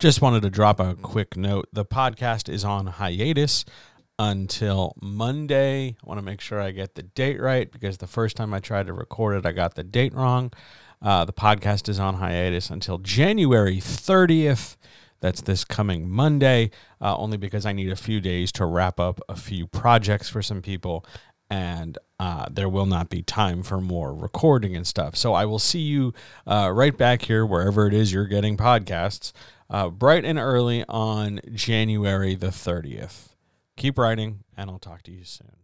Just wanted to drop a quick note. The podcast is on hiatus until Monday. I want to make sure I get the date right because the first time I tried to record it, I got the date wrong. Uh, the podcast is on hiatus until January 30th. That's this coming Monday, uh, only because I need a few days to wrap up a few projects for some people, and uh, there will not be time for more recording and stuff. So I will see you uh, right back here, wherever it is you're getting podcasts, uh, bright and early on January the 30th. Keep writing, and I'll talk to you soon.